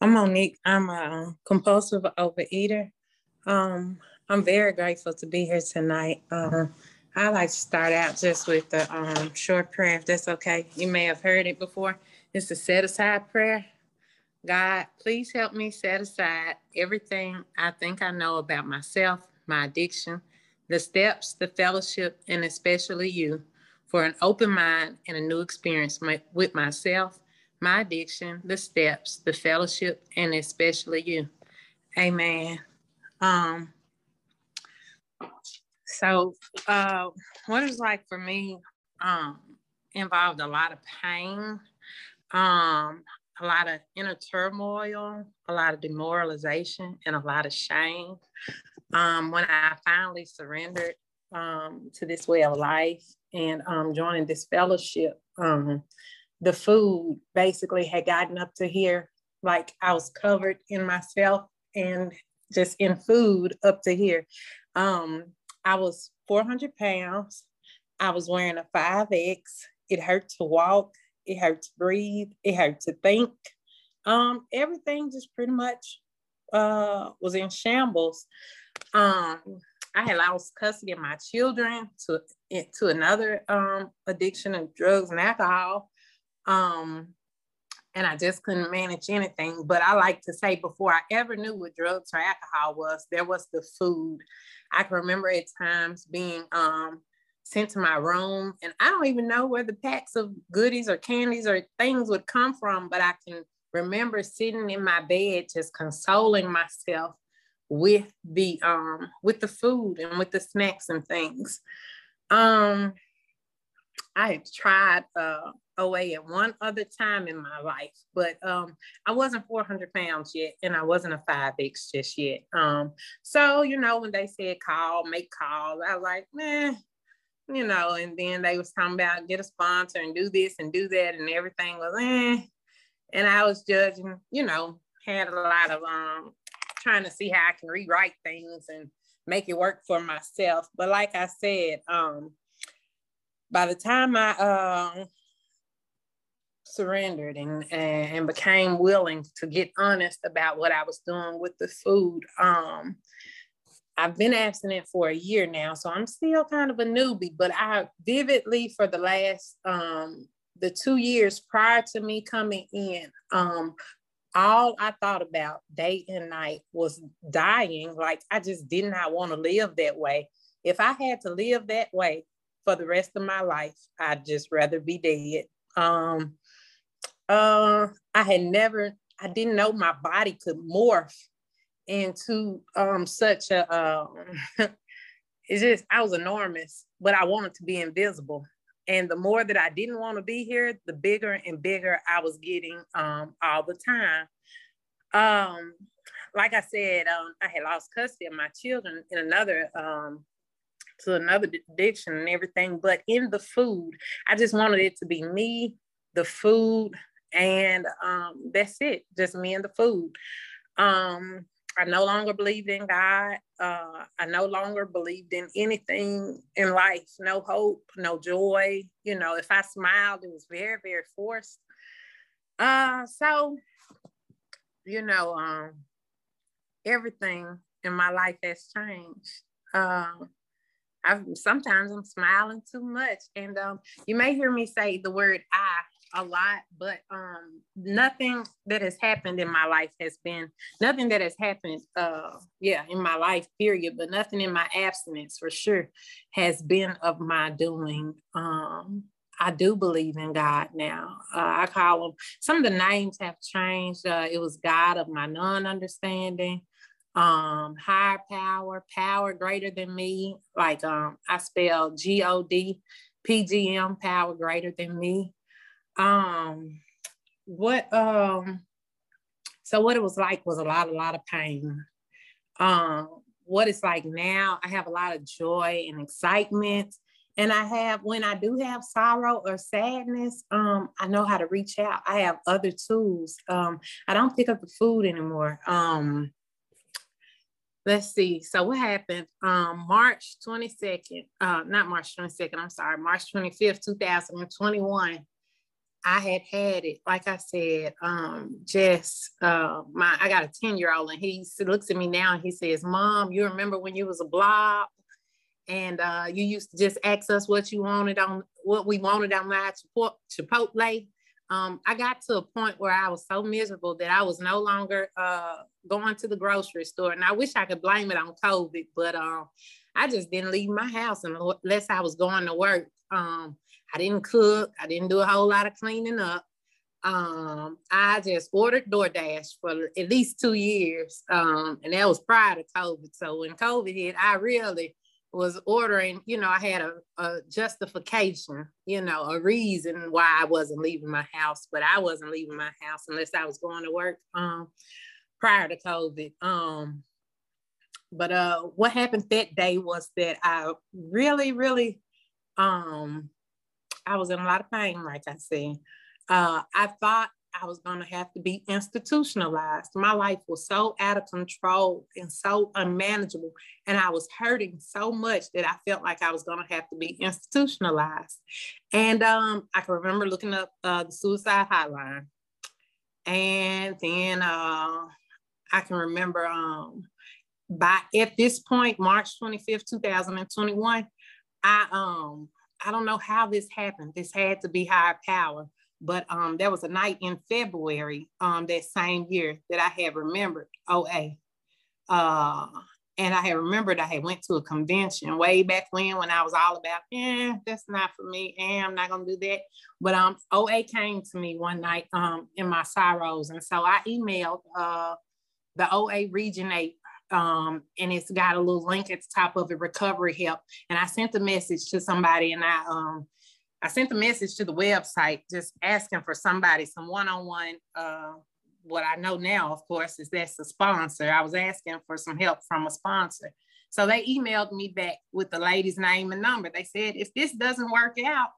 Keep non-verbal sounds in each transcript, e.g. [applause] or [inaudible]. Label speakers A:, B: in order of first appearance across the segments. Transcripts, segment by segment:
A: I'm Monique. I'm a compulsive overeater. Um, I'm very grateful to be here tonight. Um, I like to start out just with the um, short prayer, if that's okay. You may have heard it before. It's a set aside prayer. God, please help me set aside everything I think I know about myself, my addiction, the steps, the fellowship, and especially you for an open mind and a new experience with myself, my addiction, the steps, the fellowship, and especially you. Amen. Um, so uh, what it's like for me um, involved a lot of pain, um, a lot of inner turmoil, a lot of demoralization, and a lot of shame. Um, when I finally surrendered um, to this way of life and um, joining this fellowship, um, the food basically had gotten up to here. Like I was covered in myself and just in food up to here. Um, I was 400 pounds. I was wearing a 5X. It hurt to walk. It hurt to breathe. It hurt to think. Um, everything just pretty much uh, was in shambles. Um, I had lost custody of my children to to another um, addiction of drugs and alcohol. Um, and I just couldn't manage anything. But I like to say, before I ever knew what drugs or alcohol was, there was the food. I can remember at times being um, sent to my room, and I don't even know where the packs of goodies or candies or things would come from, but I can remember sitting in my bed just consoling myself with the um with the food and with the snacks and things. Um I had tried uh OA at one other time in my life, but um, I wasn't 400 pounds yet, and I wasn't a 5X just yet. Um, so, you know, when they said call, make calls, I was like, man, you know, and then they was talking about get a sponsor and do this and do that, and everything was, eh. And I was judging, you know, had a lot of um trying to see how I can rewrite things and make it work for myself. But like I said, um, by the time I uh, surrendered and, and became willing to get honest about what I was doing with the food. Um, I've been abstinent for a year now, so I'm still kind of a newbie, but I vividly for the last um, the two years prior to me coming in, um, all I thought about day and night was dying. Like I just did not want to live that way. If I had to live that way for the rest of my life, I'd just rather be dead. Um, uh, I had never, I didn't know my body could morph into um, such a, uh, [laughs] it's just, I was enormous, but I wanted to be invisible. And the more that I didn't want to be here, the bigger and bigger I was getting um, all the time. Um, like I said, um, I had lost custody of my children in another um, to another addiction and everything. But in the food, I just wanted it to be me, the food, and um, that's it. Just me and the food. Um, I no longer believed in God. Uh, I no longer believed in anything in life. No hope, no joy. You know, if I smiled, it was very, very forced. Uh, so, you know, um, everything in my life has changed. Uh, I sometimes I'm smiling too much, and um, you may hear me say the word "I" a lot, but um, nothing that has happened in my life has been nothing that has happened. Uh, yeah, in my life, period. But nothing in my abstinence, for sure, has been of my doing. Um, I do believe in God now. Uh, I call him. Some of the names have changed. Uh, it was God of my non-understanding, um, higher power, power greater than me. Like um, I spell G O D P G M, power greater than me. Um what um so what it was like was a lot a lot of pain. Um what it's like now i have a lot of joy and excitement. And i have when i do have sorrow or sadness um i know how to reach out. I have other tools. Um i don't pick up the food anymore. Um let's see. So what happened? Um march 22nd uh not march 22nd i'm sorry march 25th 2021 I had had it, like I said, um, just uh, my I got a 10 year old and he looks at me now and he says, Mom, you remember when you was a blob? And uh, you used to just ask us what you wanted on what we wanted on my Chipotle. Um, I got to a point where I was so miserable that I was no longer uh, going to the grocery store. And I wish I could blame it on COVID, but um, I just didn't leave my house unless I was going to work. Um, I didn't cook. I didn't do a whole lot of cleaning up. Um, I just ordered DoorDash for at least two years. Um, and that was prior to COVID. So when COVID hit, I really was ordering, you know, I had a, a justification, you know, a reason why I wasn't leaving my house, but I wasn't leaving my house unless I was going to work um, prior to COVID. Um, but uh, what happened that day was that I really, really um, I was in a lot of pain, like I said. Uh, I thought I was going to have to be institutionalized. My life was so out of control and so unmanageable. And I was hurting so much that I felt like I was going to have to be institutionalized. And um, I can remember looking up uh, the suicide hotline. And then uh, I can remember um, by at this point, March 25th, 2021, I um I don't know how this happened. This had to be higher power. But um, there was a night in February um, that same year that I had remembered OA. Uh, and I had remembered I had went to a convention way back when when I was all about, yeah, that's not for me. And I'm not gonna do that. But um OA came to me one night um in my sorrows. And so I emailed uh the OA 8 um, and it's got a little link at the top of it, recovery help. And I sent a message to somebody and I um, I sent a message to the website just asking for somebody, some one-on-one, uh, what I know now, of course, is that's a sponsor. I was asking for some help from a sponsor. So they emailed me back with the lady's name and number. They said, if this doesn't work out,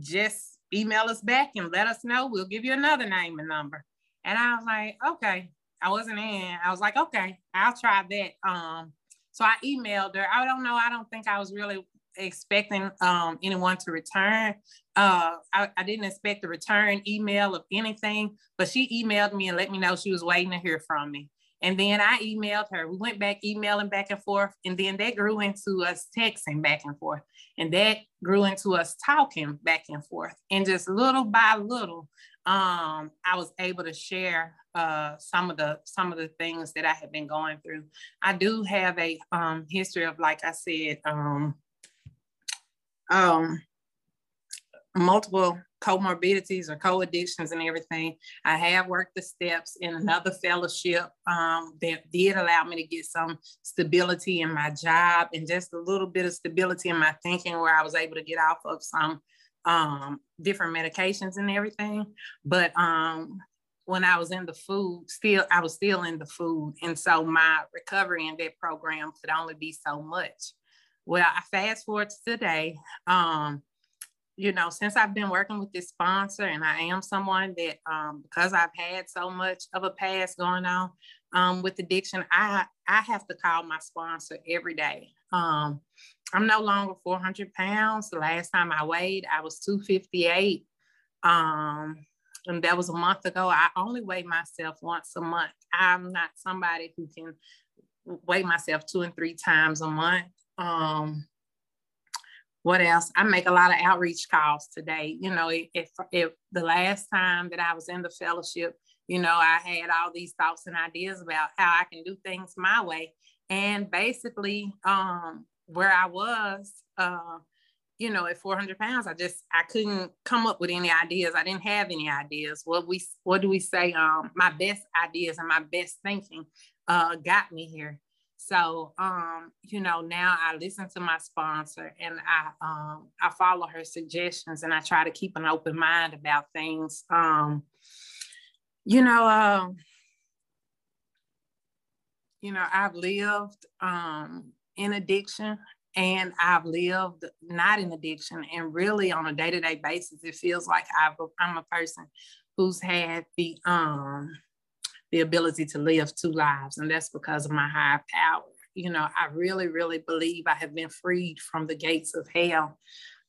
A: just email us back and let us know. We'll give you another name and number. And I was like, okay. I wasn't in. I was like, okay, I'll try that. Um, so I emailed her. I don't know. I don't think I was really expecting um, anyone to return. Uh, I, I, didn't expect a return email of anything, but she emailed me and let me know she was waiting to hear from me. And then I emailed her. We went back emailing back and forth. And then that grew into us texting back and forth. And that grew into us talking back and forth. And just little by little, um, I was able to share uh, some of the some of the things that I have been going through. I do have a um, history of, like I said, um, um, multiple comorbidities or co-addictions and everything. I have worked the steps in another fellowship um, that did allow me to get some stability in my job and just a little bit of stability in my thinking where I was able to get off of some um, different medications and everything. But um, when I was in the food, still I was still in the food, and so my recovery in that program could only be so much. Well, I fast forward to today. Um, you know, since I've been working with this sponsor, and I am someone that, um, because I've had so much of a past going on um, with addiction, I I have to call my sponsor every day. Um, I'm no longer 400 pounds. The last time I weighed, I was 258. Um, and that was a month ago. I only weigh myself once a month. I'm not somebody who can weigh myself two and three times a month. Um, what else? I make a lot of outreach calls today. You know, if, if the last time that I was in the fellowship, you know, I had all these thoughts and ideas about how I can do things my way. And basically, um, where I was, uh, you know, at 400 pounds, I just I couldn't come up with any ideas. I didn't have any ideas. What we what do we say? Um, my best ideas and my best thinking uh, got me here. So um, you know, now I listen to my sponsor and I um, I follow her suggestions and I try to keep an open mind about things. Um, you know, uh, you know, I've lived um, in addiction and I've lived not in addiction. And really, on a day to day basis, it feels like I've, I'm a person who's had the um the ability to live two lives, and that's because of my higher power. You know, I really, really believe I have been freed from the gates of hell.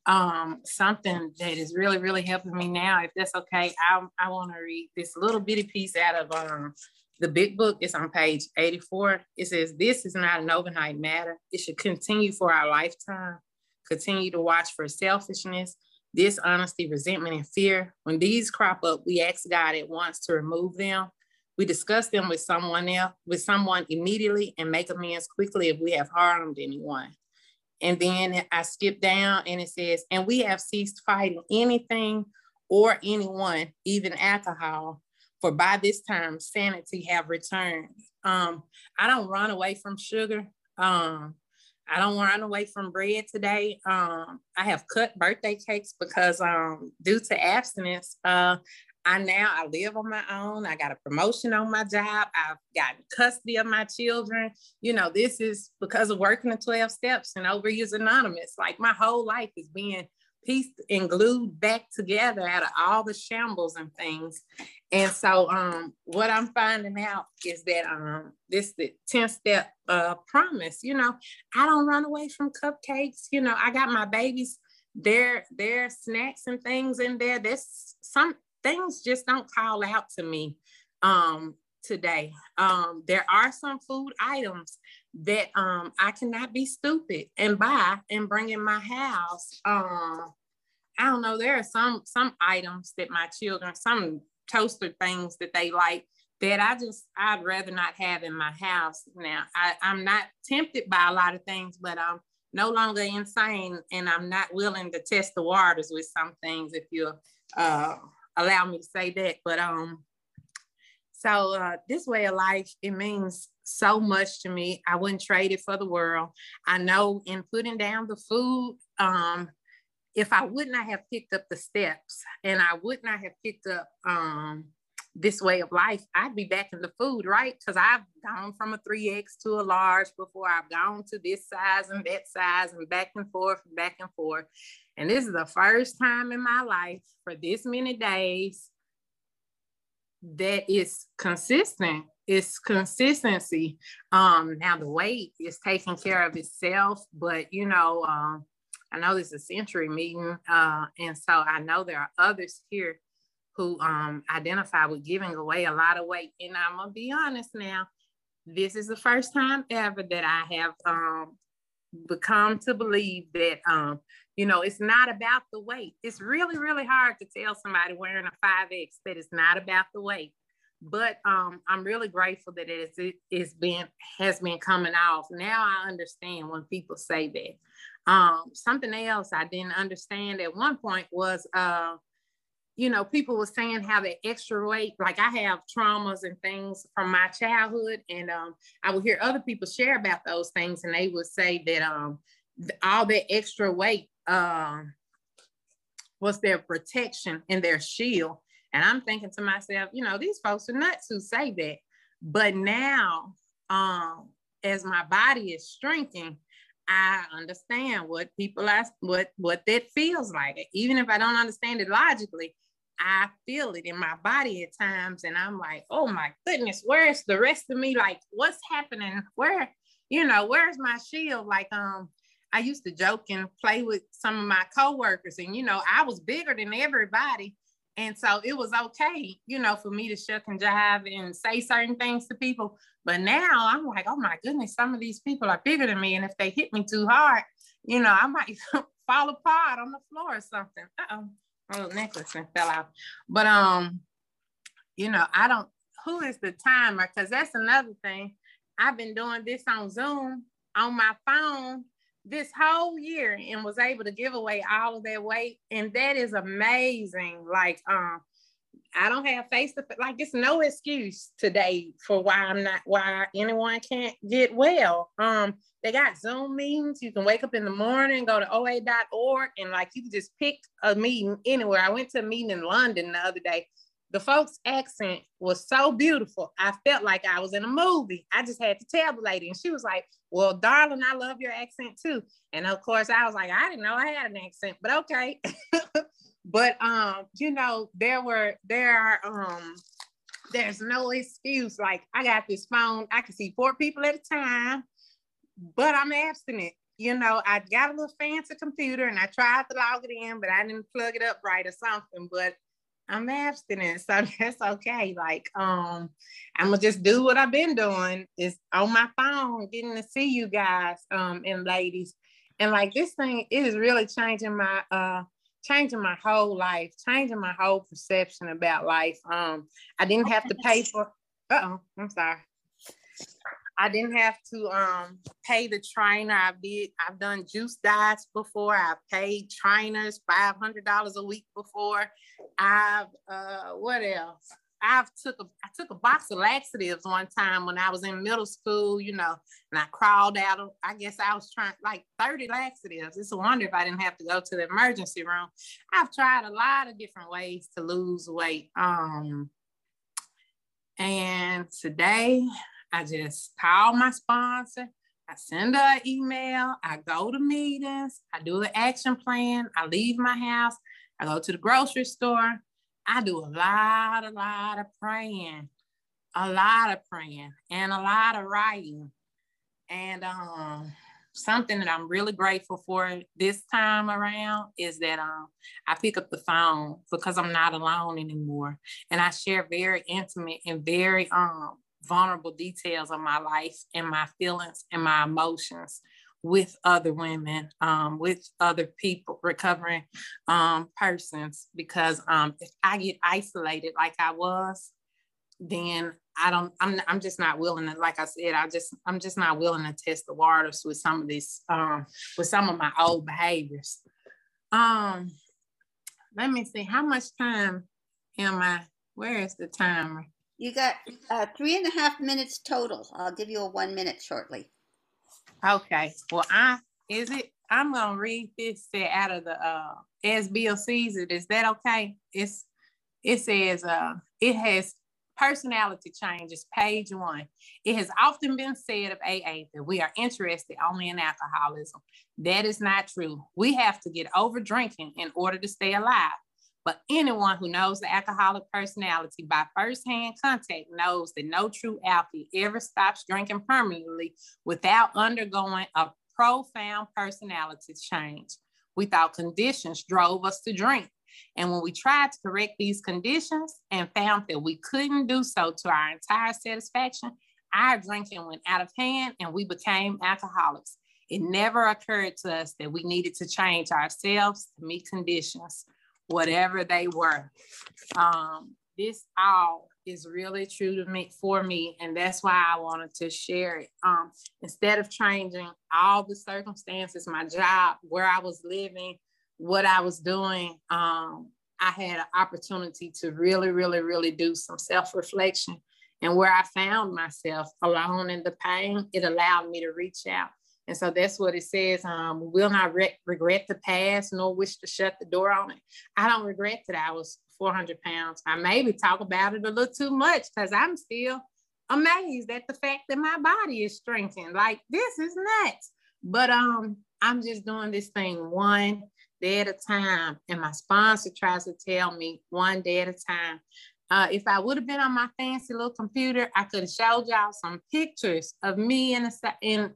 A: um, something that is really, really helping me now. If that's okay, I, I want to read this little bitty piece out of um, the big book. is on page 84. It says, This is not an overnight matter. It should continue for our lifetime. Continue to watch for selfishness, dishonesty, resentment, and fear. When these crop up, we ask God at once to remove them. We discuss them with someone else, with someone immediately, and make amends quickly if we have harmed anyone. And then I skip down and it says, and we have ceased fighting anything or anyone, even alcohol, for by this time sanity have returned. Um, I don't run away from sugar. Um, I don't run away from bread today. Um, I have cut birthday cakes because um, due to abstinence, uh, I now I live on my own. I got a promotion on my job. I've gotten custody of my children. You know, this is because of working the 12 steps and Overeaters Anonymous. Like my whole life is being pieced and glued back together out of all the shambles and things. And so um what I'm finding out is that um this the 10 step uh promise, you know, I don't run away from cupcakes. You know, I got my babies their their snacks and things in there. There's some things just don't call out to me um, today. Um, there are some food items that um, I cannot be stupid and buy and bring in my house. Um, I don't know. There are some some items that my children, some toaster things that they like that I just I'd rather not have in my house. Now I, I'm not tempted by a lot of things, but I'm no longer insane, and I'm not willing to test the waters with some things. If you're uh, allow me to say that. But um, so uh, this way of life, it means so much to me. I wouldn't trade it for the world. I know in putting down the food, um, if I would not have picked up the steps and I would not have picked up um, this way of life, I'd be back in the food, right? Because I've gone from a 3X to a large before I've gone to this size and that size and back and forth and back and forth. And this is the first time in my life for this many days that is consistent. It's consistency. Um, now the weight is taking care of itself, but you know, um, I know this is a century meeting, uh, and so I know there are others here who um, identify with giving away a lot of weight. And I'm gonna be honest now, this is the first time ever that I have um, become to believe that um, you know, it's not about the weight. It's really, really hard to tell somebody wearing a 5X that it's not about the weight. But um, I'm really grateful that it's, it, has been has been coming off. Now I understand when people say that. Um, something else I didn't understand at one point was uh, you know, people were saying how the extra weight, like I have traumas and things from my childhood, and um, I would hear other people share about those things, and they would say that um, all that extra weight um, was their protection and their shield. And I'm thinking to myself, you know, these folks are nuts who say that. But now, um, as my body is shrinking, I understand what people are, what what that feels like. Even if I don't understand it logically, I feel it in my body at times, and I'm like, oh my goodness, where's the rest of me? Like, what's happening? Where, you know, where's my shield? Like, um, I used to joke and play with some of my coworkers, and you know, I was bigger than everybody. And so it was okay, you know, for me to shuck and jive and say certain things to people. But now I'm like, oh my goodness, some of these people are bigger than me. And if they hit me too hard, you know, I might [laughs] fall apart on the floor or something. Uh-oh. Oh, necklace and fell out. But um, you know, I don't who is the timer? Because that's another thing. I've been doing this on Zoom on my phone this whole year and was able to give away all of that weight. And that is amazing. Like, um, I don't have face to like it's no excuse today for why I'm not why anyone can't get well. Um, they got Zoom meetings. You can wake up in the morning, go to OA.org, and like you can just pick a meeting anywhere. I went to a meeting in London the other day the folks' accent was so beautiful. I felt like I was in a movie. I just had to tell the lady, and she was like, "Well, darling, I love your accent too." And of course, I was like, "I didn't know I had an accent, but okay." [laughs] but um, you know, there were there are um, there's no excuse. Like I got this phone, I can see four people at a time, but I'm abstinent. you know, I got a little fancy computer and I tried to log it in, but I didn't plug it up right or something. But I'm abstinent, so [laughs] that's okay. Like, um, I'm gonna just do what I've been doing is on my phone, getting to see you guys, um, and ladies. And like this thing, is really changing my uh changing my whole life, changing my whole perception about life. Um, I didn't have to pay for oh, I'm sorry. I didn't have to um, pay the trainer. I did. I've done juice diets before. I've paid trainers five hundred dollars a week before. I've uh, what else? I've took a I took a box of laxatives one time when I was in middle school, you know, and I crawled out of. I guess I was trying like thirty laxatives. It's a wonder if I didn't have to go to the emergency room. I've tried a lot of different ways to lose weight. Um, and today I just call my sponsor. I send her an email. I go to meetings. I do an action plan. I leave my house. I go to the grocery store. I do a lot, a lot of praying, a lot of praying, and a lot of writing. And um, something that I'm really grateful for this time around is that um, I pick up the phone because I'm not alone anymore, and I share very intimate and very um, vulnerable details of my life and my feelings and my emotions with other women, um, with other people, recovering um, persons. Because um, if I get isolated like I was, then I don't. I'm. I'm just not willing to. Like I said, I just. I'm just not willing to test the waters with some of these, Um, with some of my old behaviors. Um, let me see. How much time am I? Where is the timer?
B: You got uh, three and a half minutes total. I'll give you a one minute shortly.
A: Okay. Well, I is it. I'm gonna read this out of the uh, it. Is that okay? It's it says uh, it has personality changes. Page one. It has often been said of AA that we are interested only in alcoholism. That is not true. We have to get over drinking in order to stay alive. But anyone who knows the alcoholic personality by firsthand contact knows that no true alkie ever stops drinking permanently without undergoing a profound personality change. We thought conditions drove us to drink. And when we tried to correct these conditions and found that we couldn't do so to our entire satisfaction, our drinking went out of hand and we became alcoholics. It never occurred to us that we needed to change ourselves to meet conditions whatever they were. Um, this all is really true to me for me, and that's why I wanted to share it. Um, instead of changing all the circumstances, my job, where I was living, what I was doing, um, I had an opportunity to really, really, really do some self-reflection. And where I found myself alone in the pain, it allowed me to reach out and so that's what it says. Um, will not re- regret the past, nor wish to shut the door on it. I don't regret that I was 400 pounds. I maybe talk about it a little too much because I'm still amazed at the fact that my body is strengthening. Like this is nuts. But um, I'm just doing this thing one day at a time. And my sponsor tries to tell me one day at a time. Uh, if I would have been on my fancy little computer, I could have showed y'all some pictures of me in a in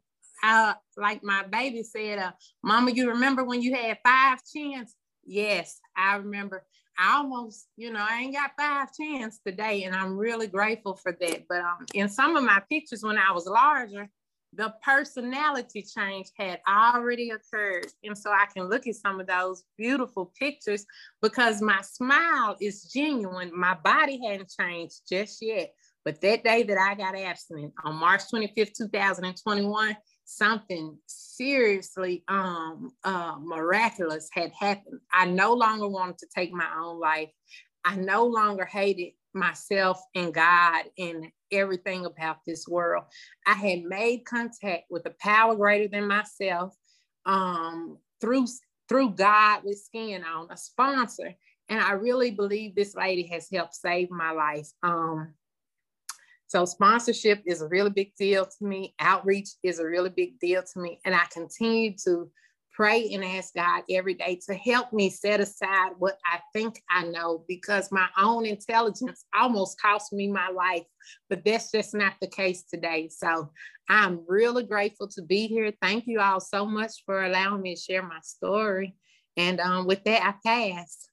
A: Like my baby said, uh, Mama, you remember when you had five chins? Yes, I remember. I almost, you know, I ain't got five chins today, and I'm really grateful for that. But um, in some of my pictures when I was larger, the personality change had already occurred. And so I can look at some of those beautiful pictures because my smile is genuine. My body hadn't changed just yet. But that day that I got abstinent on March 25th, 2021, something seriously um, uh, miraculous had happened. I no longer wanted to take my own life. I no longer hated myself and God and everything about this world. I had made contact with a power greater than myself um, through through God with skin on, a sponsor. And I really believe this lady has helped save my life. Um, so sponsorship is a really big deal to me. Outreach is a really big deal to me. And I continue to pray and ask God every day to help me set aside what I think I know because my own intelligence almost cost me my life, but that's just not the case today. So I'm really grateful to be here. Thank you all so much for allowing me to share my story. And um, with that, I pass.